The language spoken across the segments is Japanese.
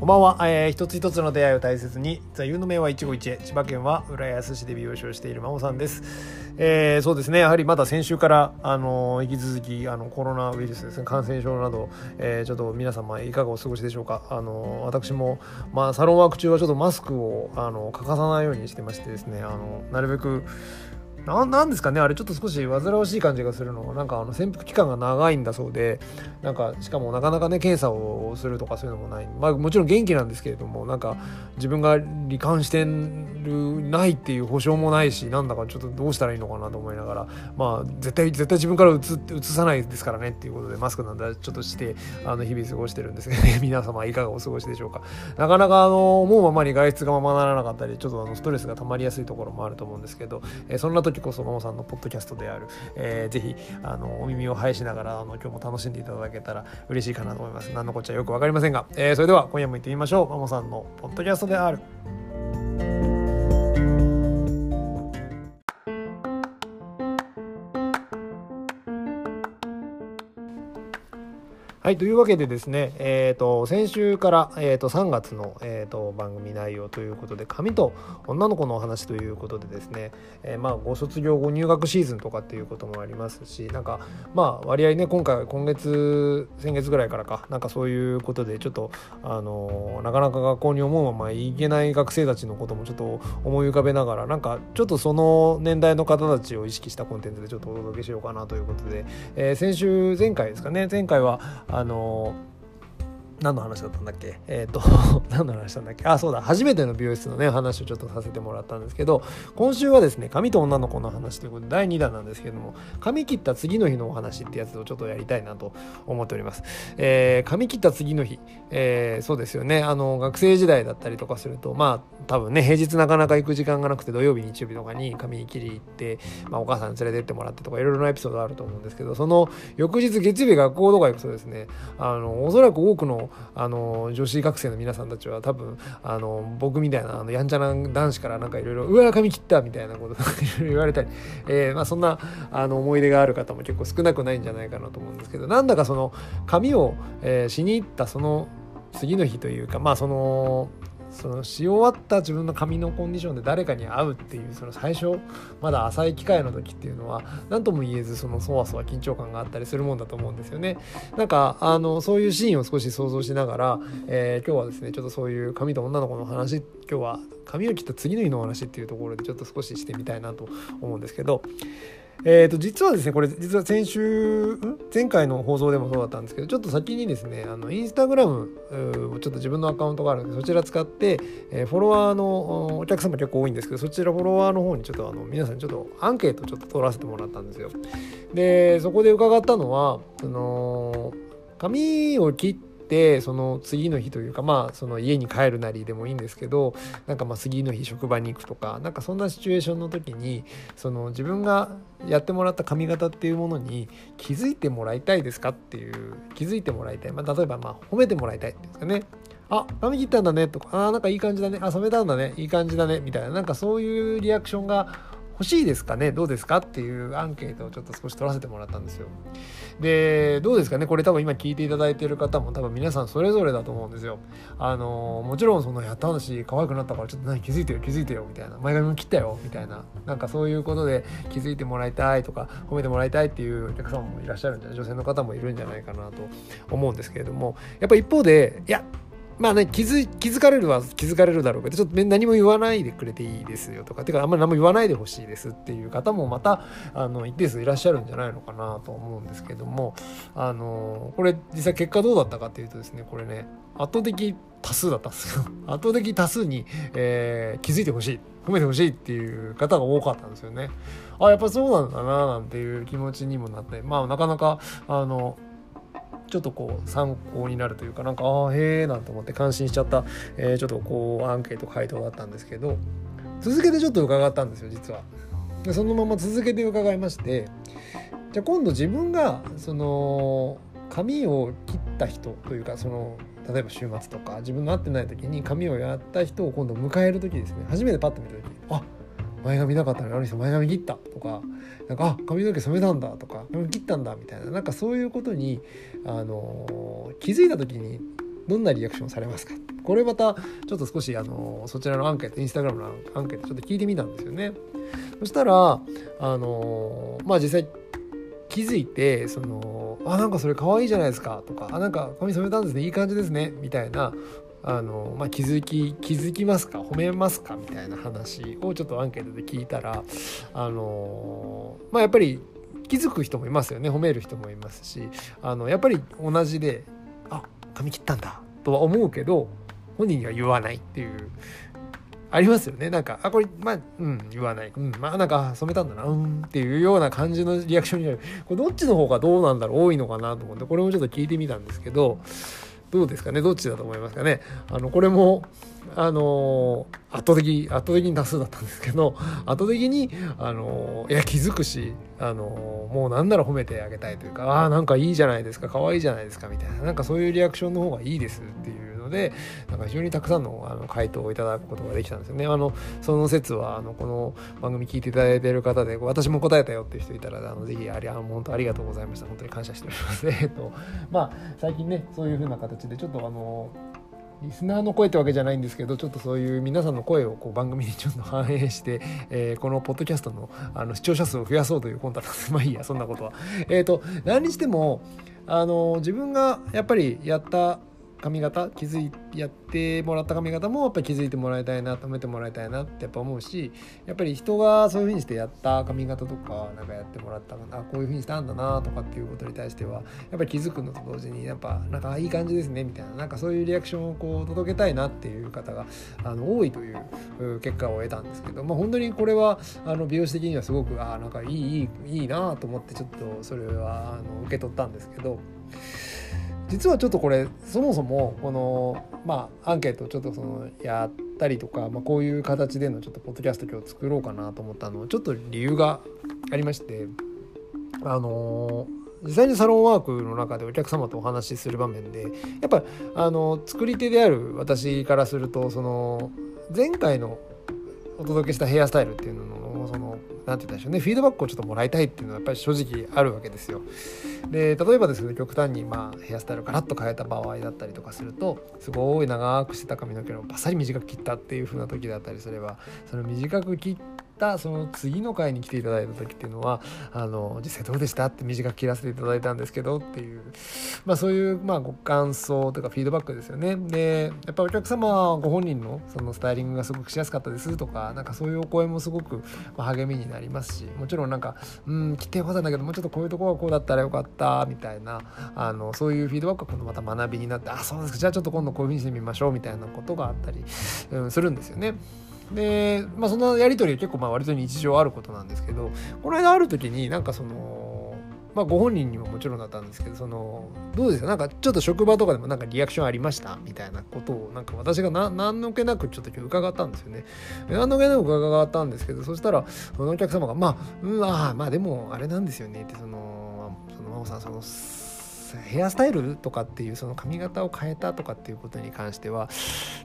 こんばんは、えー、一つ一つの出会いを大切に座右の銘は一期一会。千葉県は浦安市で美容師をしている真帆さんです、えー、そうですね。やはりまだ先週からあの引き続きあのコロナウイルスですね。感染症など、えー、ちょっと皆様いかがお過ごしでしょうか。あの私もまあサロンワーク中はちょっとマスクをあの欠かさないようにしてましてですね。あのなるべくななんですかねあれちょっと少し煩わしい感じがするの。なんかあの潜伏期間が長いんだそうで。なんかしかもなかなかね検査をするとかそういうのもない。まあもちろん元気なんですけれどもなんか自分が罹患してるないっていう保証もないしなんだかちょっとどうしたらいいのかなと思いながら。まあ絶対絶対自分からうつうつさないですからねっていうことでマスクなんだちょっとしてあの日々過ごしてるんですけどね。皆様いかがお過ごしでしょうか。なかなかあの思うままに外出がままならなかったりちょっとあのストレスが溜まりやすいところもあると思うんですけど、え、そんな時こそももさんのポッドキャストである、えー、ぜひあのお耳を拝しながらあの今日も楽しんでいただけたら嬉しいかなと思います。何のこっちゃよく分かりませんが、えー、それでは今夜も行ってみましょう。ももさんのポッドキャストである。はい、というわけでですね、えーと、先週から、えーと、3月の、えーと、番組内容ということで髪と女の子のお話ということでですね、えー、まあご卒業後入学シーズンとかっていうこともありますしなんかまあ割合ね今回今月先月ぐらいからかなんかそういうことでちょっとあのなかなか学校に思うまま行けない学生たちのこともちょっと思い浮かべながらなんかちょっとその年代の方たちを意識したコンテンツでちょっとお届けしようかなということで、えー、先週前回ですかね前回はあの何の話だったんだっけ？えっ、ー、と何の話したんだっけ？あそうだ。初めての美容室のね話をちょっとさせてもらったんですけど今週はですね髪と女の子の話ということで第2弾なんですけども髪切った次の日のお話ってやつをちょっとやりたいなと思っております、えー、髪切った次の日、えー、そうですよね。あの学生時代だったりとかするとまあ多分ね平日なかなか行く時間がなくて土曜日日曜日とかに髪切り行って、まあ、お母さん連れてってもらってとかいろいろなエピソードあると思うんですけどその翌日月曜日学校とか行くとですねあのおそらく多くのあの女子学生の皆さんたちは多分あの僕みたいなあのやんちゃな男子からなんかいろいろ「うわ髪切った!」みたいなこと言われたり、えー、まあ、そんなあの思い出がある方も結構少なくないんじゃないかなと思うんですけどなんだかその髪を、えー、しに行ったその次の日というかまあそのそのし終わった自分の髪のコンディションで誰かに会うっていうその最初まだ浅い機会の時っていうのは何とも言えずそのそわそわ緊張感があったりするもんだと思うんですよね。なんかあのそういうシーンを少し想像しながら、えー、今日はですねちょっとそういう髪と女の子の話今日は髪を切った次の日の話っていうところでちょっと少ししてみたいなと思うんですけどえー、と実はですねこれ実は先週前回の放送でもそうだったんですけどちょっと先にですねあのインスタグラムちょっと自分のアカウントがあるのでそちら使って、えー、フォロワーのお客様結構多いんですけどそちらフォロワーの方にちょっとあの皆さんにちょっとアンケートちょっと取らせてもらったんですよ。でそこで伺ったのはその髪を切っててその次の日というかまあその家に帰るなりでもいいんですけどなんかまあ次の日職場に行くとかなんかそんなシチュエーションの時にその自分がやってもらった髪型っていうものに気づいてもらいたいですかっていう気づいてもらいたい、まあ、例えばまあ褒めてもらいたいですかね。あ髪切ったんだねとかあなんかいい感じだね。あ染めたんだね。いい感じだね。みたいななんかそういうリアクションが欲しいですかね？どうですか？っていうアンケートをちょっと少し取らせてもらったんですよ。で、どうですかね？これ多分今聞いていただいている方も多分皆さんそれぞれだと思うんですよ。あの、もちろんそのやった話可愛くなったからちょっと何？気づいてよ気づいてよみたいな。前髪も切ったよみたいな。なんかそういうことで気づいてもらいたいとか褒めてもらいたいっていうお客様もいらっしゃるんじゃない女性の方もいるんじゃないかなと思うんですけれども、やっぱ一方で、いや、まあね、気づ気づかれるは気づかれるだろうけど、ちょっと何も言わないでくれていいですよとか、てかあんまり何も言わないでほしいですっていう方もまた、あの、一定数いらっしゃるんじゃないのかなと思うんですけども、あの、これ実際結果どうだったかっていうとですね、これね、圧倒的多数だったんですよ。圧倒的多数に、えー、気づいてほしい、褒めてほしいっていう方が多かったんですよね。あ、やっぱそうなんだななんていう気持ちにもなって、まあなかなか、あの、ちょっとこう参考になるというかなんかああへえなんて思って感心しちゃった、えー、ちょっとこうアンケート回答だったんですけど続けてちょっと伺ったんですよ実は。でそのまま続けて伺いましてじゃあ今度自分がその髪を切った人というかその例えば週末とか自分の会ってない時に髪をやった人を今度迎える時ですね初めてパッと見た時あっ前髪なかったのにあの人前髪切った。とかなんかあ髪の毛染めたんだとか髪切ったんだみたいな。なんかそういうことにあの気づいた時にどんなリアクションされますか？これまたちょっと少しあのそちらのアンケートインスタグラムのアンケートちょっと聞いてみたんですよね。そしたらあのまあ実際気づいてその「あなんかそれ可愛いじゃないですか」とか「あなんか髪染めたんですね。いい感じですね」みたいなあの、まあ、気づき気づきますか？褒めますか？みたいな話をちょっとアンケートで聞いたらあのまあやっぱり気づく人もいますよね。褒める人もいますしあのやっぱり同じで「あ髪切ったんだ」とは思うけど本人には言わないっていうありますよね。なんかあこれまあうん言わない。うんまあなんか染めたんだな。うんっていうような感じのリアクションになる。これどっちの方がどうなんだろう？多いのかな？と思ってこれもちょっと聞いてみたんですけどどうですかね？どっちだと思いますかね？あのこれもあの圧倒的圧倒的に多数だったんですけど圧倒的にあのいや気づくしあのもう何なら褒めてあげたいというかああなんかいいじゃないですか可愛いじゃないですかみたいななんかそういうリアクションの方がいいですっていうのでなんか非常にたくさんのあの回答をいただくことができたんですよね。あのその説はあのこの番組聞いていただいている方で私も答えたよっていう人いたらあのぜひありあの本当ありがとうございました本当に感謝しております。えっとまあ最近ねそういう風な形でちょっとあのリスナーの声ってわけじゃないんですけどちょっとそういう皆さんの声をこう番組にちょっと反映して、えー、このポッドキャストのあの視聴者数を増やそうという魂胆なんでまあいいやそんなことは。えっ、ー、と何にしてもあの自分がやっぱりやった髪型気づいやってもらった髪型もやっぱり気づいてもらいたいな止めてもらいたいなってやっぱ思うしやっぱり人がそういうふうにしてやった髪型とかなんかやってもらったあこういうふうにしたんだなとかっていうことに対してはやっぱり気づくのと同時にやっぱなんかいい感じですねみたいななんかそういうリアクションをこう届けたいなっていう方があの多いという結果を得たんですけど、まあ、本当にこれはあの美容師的にはすごくあなんかいいいいいいなと思ってちょっとそれはあの受け取ったんですけど。実はちょっとこれそもそもこのまあアンケートをちょっとそのやったりとか、まあ、こういう形でのちょっとポッドキャスト今日作ろうかなと思ったの。ちょっと理由がありましてあの実際にサロンワークの中でお客様とお話しする場面でやっぱあの作り手である私からするとその前回のお届けしたヘアスタイルっていうのの何て言ったんでしょうねフィードバックをちょっともらいたいっていうのはやっぱり正直あるわけですよ。で例えばですね極端にまあヘアスタイルをガラッと変えた場合だったりとかするとすごい長くしてた髪の毛をバッサリ短く切ったっていう風な時だったりすればその短く切ったその次の回に来ていただいた時っていうのはあの実際どうでした？って短く切らせていただいたんですけどっていう、まあ、そういうまあご感想とかフィードバックですよね。でやっぱお客様ご本人のそのスタイリングがすごくしやすかったですとかなんかそういうお声もすごく励みになりますしもちろんなんかうん切ってよかったんだけどもうちょっとこういうところがこうだったらよかったみたいなあのそういうフィードバックが今度また学びになってあそうですか。じゃあちょっと今度こういうふうにしてみましょうみたいなことがあったり、うん、するんですよね。で、まあ、そんなやり取りは結構まあ割と日常あることなんですけどこの間ある時になんかそのまあご本人にももちろんだったんですけどそのどうですか？なんかちょっと職場とかでもなんかリアクションありました？みたいなことをなんか私が何の気なくちょっと伺ったんですよね。何の気なく伺ったんですけどそしたらそのお客様がまあうんあまあでもあれなんですよねってそのその真帆さんそのヘアスタイルとかっていうその髪型を変えたとかっていうことに関しては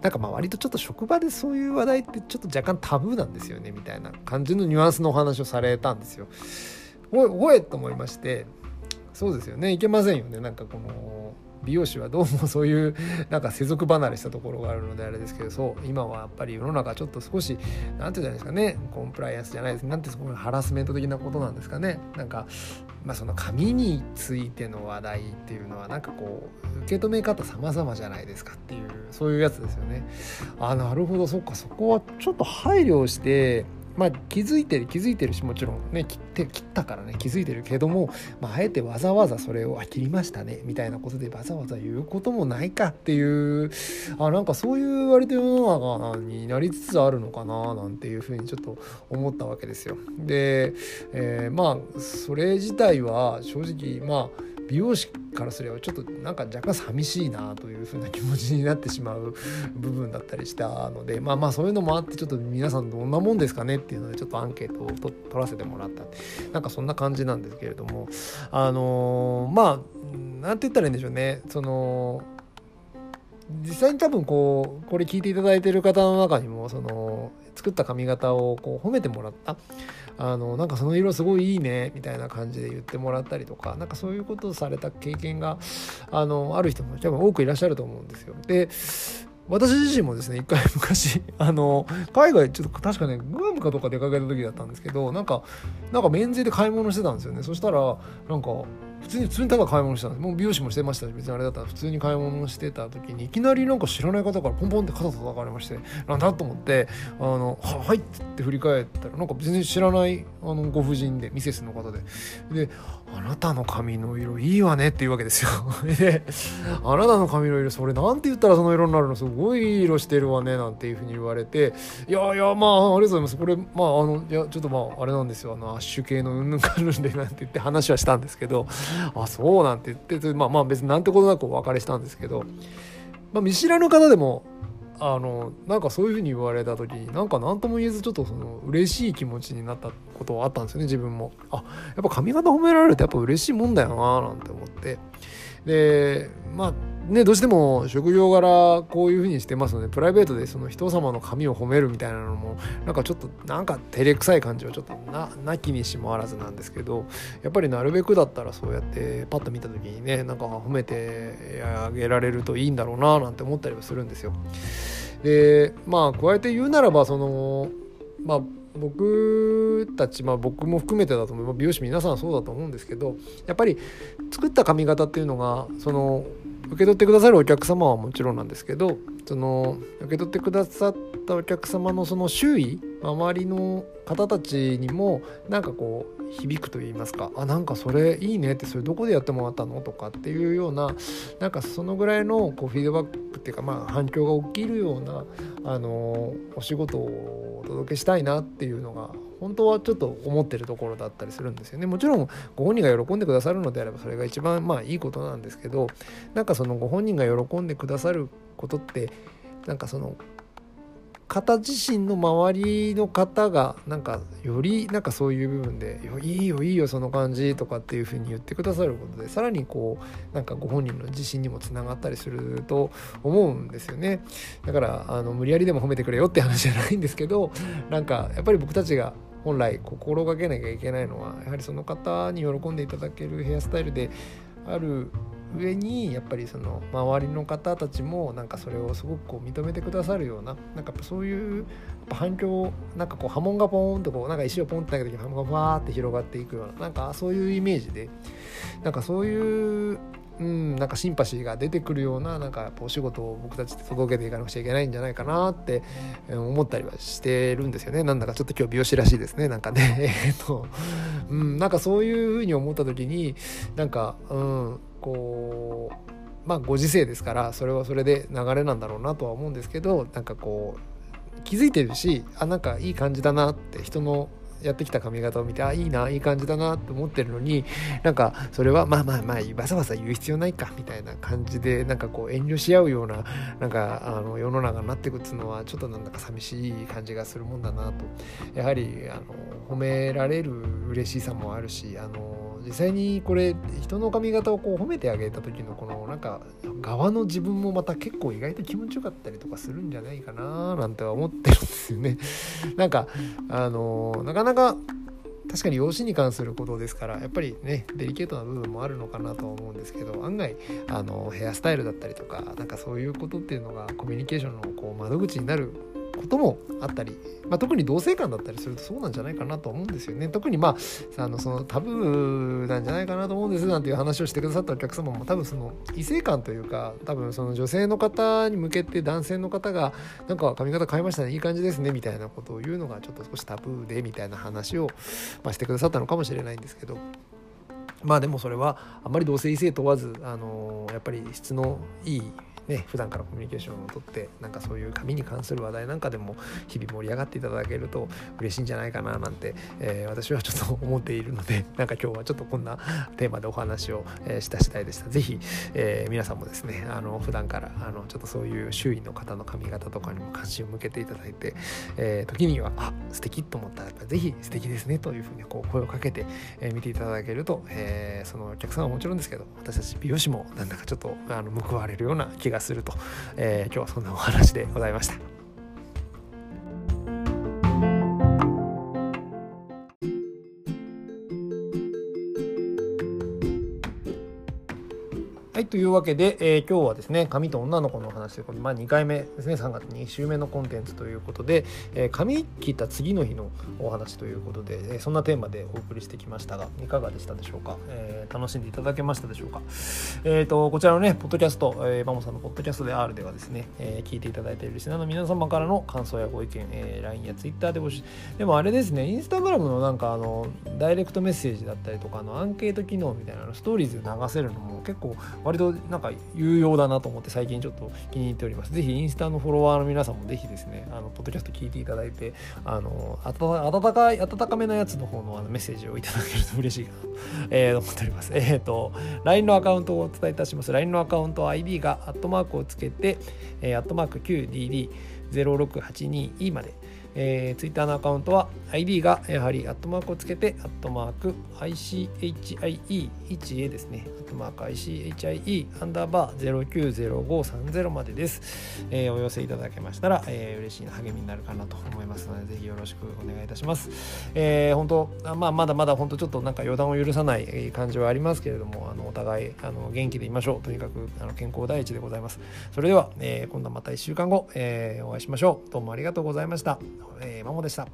なんかまあ割とちょっと職場でそういう話題ってちょっと若干タブーなんですよねみたいな感じのニュアンスのお話をされたんですよ。おいおいと思いましてそうですよね。いけませんよね。なんかこの美容師はどうもそういうなんか世俗離れしたところがあるのであれですけどそう今はやっぱり世の中ちょっと少し何て言うんじゃないですかね。コンプライアンスじゃないです。なんてそこハラスメント的なことなんですかね。なんかまあその紙についての話題っていうのはなんかこう受け止め方様々じゃないですかっていうそういうやつですよね。あなるほど。そっか。そこはちょっと配慮してまあ、気づいてる気づいてるしもちろんね切って切ったからね気づいてるけども、まあ、あえてわざわざそれを「あ切りましたね」みたいなことでわざわざ言うこともないかっていうあなんかそういう割と世の中になりつつあるのかななんていうふうにちょっと思ったわけですよ。で、えー、まあそれ自体は正直まあ美容師からすればちょっとなんか若干寂しいなというふうな気持ちになってしまう部分だったりしたのでまあまあそういうのもあってちょっと皆さんどんなもんですかねっていうのでちょっとアンケートを取らせてもらったなんかそんな感じなんですけれどもあのー、まあなんて言ったらいいんでしょうね。その実際に多分こうこれ聞いていただいてる方の中にもその作った髪型をこう褒めてもらったあのなんかその色すごいいいねみたいな感じで言ってもらったりとかなんかそういうことをされた経験があのある人も多分多くいらっしゃると思うんですよ。で私自身もですね一回昔 あの海外ちょっと確かねグアムかどっか出かけた時だったんですけどなんかなんか免税で買い物してたんですよねそしたらなんか普通に普通にただ買い物してたんですもう美容師もしてましたし別にあれだったら普通に買い物してた時にいきなりなんか知らない方からポンポンって肩叩かれましてなんだと思って「あのはい」って振り返ったらなんか全然知らないあのご婦人でミセスの方でであなたの髪の色いいわねっていうわけですよ。で、あなたの髪の色、それなんて言ったらその色になるのすごい色してるわねなんていうふうに言われて、いやいや、まあ、ありがとうございます。これ、まあ、あの、いや、ちょっとまあ、あれなんですよ。あの、アッシュ系のうんぬんかるんでなんて言って話はしたんですけど、あ、そうなんて言って、まあまあ別になんてことなくお別れしたんですけど、まあ見知らぬ方でも、あのなんかそういうふうに言われた時になんか何とも言えずちょっとその嬉しい気持ちになったことはあったんですよね自分も。あやっぱ髪型褒められるとやっぱ嬉しいもんだよななんて思って。でまあねどうしても職業柄こういうふうにしてますのでプライベートでその人様の髪を褒めるみたいなのもなんかちょっとなんか照れくさい感じはちょっとななきにしもあらずなんですけどやっぱりなるべくだったらそうやってパッと見た時にねなんか褒めてあげられるといいんだろうななんて思ったりはするんですよ。でまあ加えて言うならばそのまあ僕たち、まあ、僕も含めてだと思う美容師皆さんそうだと思うんですけどやっぱり作った髪型っていうのがその受け取ってくださるお客様はもちろんなんですけどその受け取ってくださったお客様のその周囲周りの方たちにもなんかこう響くと言いますかあなんかそれいいねってそれどこでやってもらったの？とかっていうようななんかそのぐらいのこうフィードバックっていうかまあ反響が起きるようなあのお仕事をお届けしたいなっていうのが本当はちょっと思ってるところだったりするんですよね。もちろんご本人が喜んでくださるのであればそれが一番まあいいことなんですけどなんかそのご本人が喜んでくださることってなんかその方自身の周りの方がなんかよりなんかそういう部分で「いいよいいよその感じ」とかっていうふうに言ってくださることでさらにこうなんかご本人の自信にもつながったりすると思うんですよね。だからあの無理やりでも褒めてくれよって話じゃないんですけどなんかやっぱり僕たちが本来心がけなきゃいけないのはやはりその方に喜んでいただけるヘアスタイルである上にやっぱりその周りの方たちもなんかそれをすごくこう認めてくださるようななんかそういう反響なんかこう波紋がポーンとこうなんか石をポンって投げた時に波紋がバーって広がっていくようななんかそういうイメージでなんかそういううん、なんかシンパシーが出てくるようななんかお仕事を僕たちって届けていかなくちゃいけないんじゃないかなって思ったりはしてるんですよね。なんだかちょっと今日美容師らしいですね。なんかね。えっと、うん、なんかそういうふうに思った時になんかうんこうまあご時世ですからそれはそれで流れなんだろうなとは思うんですけどなんかこう気づいてるしあなんかいい感じだなって人のやってきた髪型を見てあいいないい感じだなって思ってるのになんかそれはまあまあまあわざわざ言う必要ないかみたいな感じでなんかこう遠慮し合うようななんかあの世の中になっていくっていうのはちょっとなんだか寂しい感じがするもんだなとやはりあの褒められる嬉しさもあるしあの実際にこれ人の髪型をこう褒めてあげた時のこのなんか側の自分もまた結構意外と気持ちよかったりとかするんじゃないかななんて思ってるんですよね。なんかあのなかなか確かに養子に関することですからやっぱりねデリケートな部分もあるのかなとは思うんですけど案外あのヘアスタイルだったりとかなんかそういうことっていうのがコミュニケーションのこう窓口になることもあったり、まあ、特に同性間だったりするとそうなんじゃないかなと思うんですよね。特にまああのそのタブーなんじゃないかなと思うんですなんていう話をしてくださったお客様も多分その異性間というか多分その女性の方に向けて男性の方がなんか髪型変えましたねいい感じですねみたいなことを言うのがちょっと少しタブーでみたいな話を、まあ、してくださったのかもしれないんですけど。まあでもそれはあんまり同性異性問わずあのやっぱり質のいいね普段からコミュニケーションをとってなんかそういう紙に関する話題なんかでも日々盛り上がっていただけると嬉しいんじゃないかななんて、えー、私はちょっと思っているので なんか今日はちょっとこんなテーマでお話を、えー、した次第でした。是非、えー、皆さんもですねあの普段からあのちょっとそういう周囲の方の髪型とかにも関心を向けていただいて、えー、時にはあ素敵と思ったら是非素敵ですねというふうにこう声をかけて、え、見ていただけると、えー、そのお客さんはもちろんですけど私たち美容師もなんだかちょっとあの報われるような気ががすると、えー、今日はそんなお話でございました。はい、というわけで、えー、今日はですね、髪と女の子の話で、これ、まあ、2回目ですね、3月2週目のコンテンツということで、えー、髪切った次の日のお話ということで、えー、そんなテーマでお送りしてきましたが、いかがでしたでしょうか、えー、楽しんでいただけましたでしょうか？えーと、こちらのね、ポッドキャスト、えー、マモさんのポッドキャストで R ではですね、えー、聞いていただいているリスナーの皆様からの感想やご意見、えー、LINE や Twitter で募集、でもあれですね、インスタグラムのなんか、あの、ダイレクトメッセージだったりとか、あのアンケート機能みたいなの、ストーリーズ流せるのも結構、割となんか、有用だなと思って最近ちょっと気に入っております。ぜひインスタのフォロワーの皆さんもぜひですね、あのポッドキャスト聞いていただいて、あの温かい、温かめなやつの方のあのメッセージをいただけると嬉しいなと、えー、思っております。えっ、ー、と、LINE のアカウントをお伝えいたします。LINE のアカウント ID がアットマークをつけて、えー、アットマーク 9DD0682E まで。えー、ツイッターのアカウントは ID がやはりアットマークをつけて、アットマーク ICHIE1A ですね。アットマーク ICHIE アンダーバー090530までです。えー、お寄せいただけましたら、えー、嬉しいな励みになるかなと思いますので、ぜひよろしくお願いいたします。えー、本当まあ、まだまだ本当ちょっとなんか予断を許さない感じはありますけれども、あのお互いあの元気でいましょう。とにかくあの健康第一でございます。それでは、えー、今度はまた1週間後、えー、お会いしましょう。どうもありがとうございました。えー、マモでした。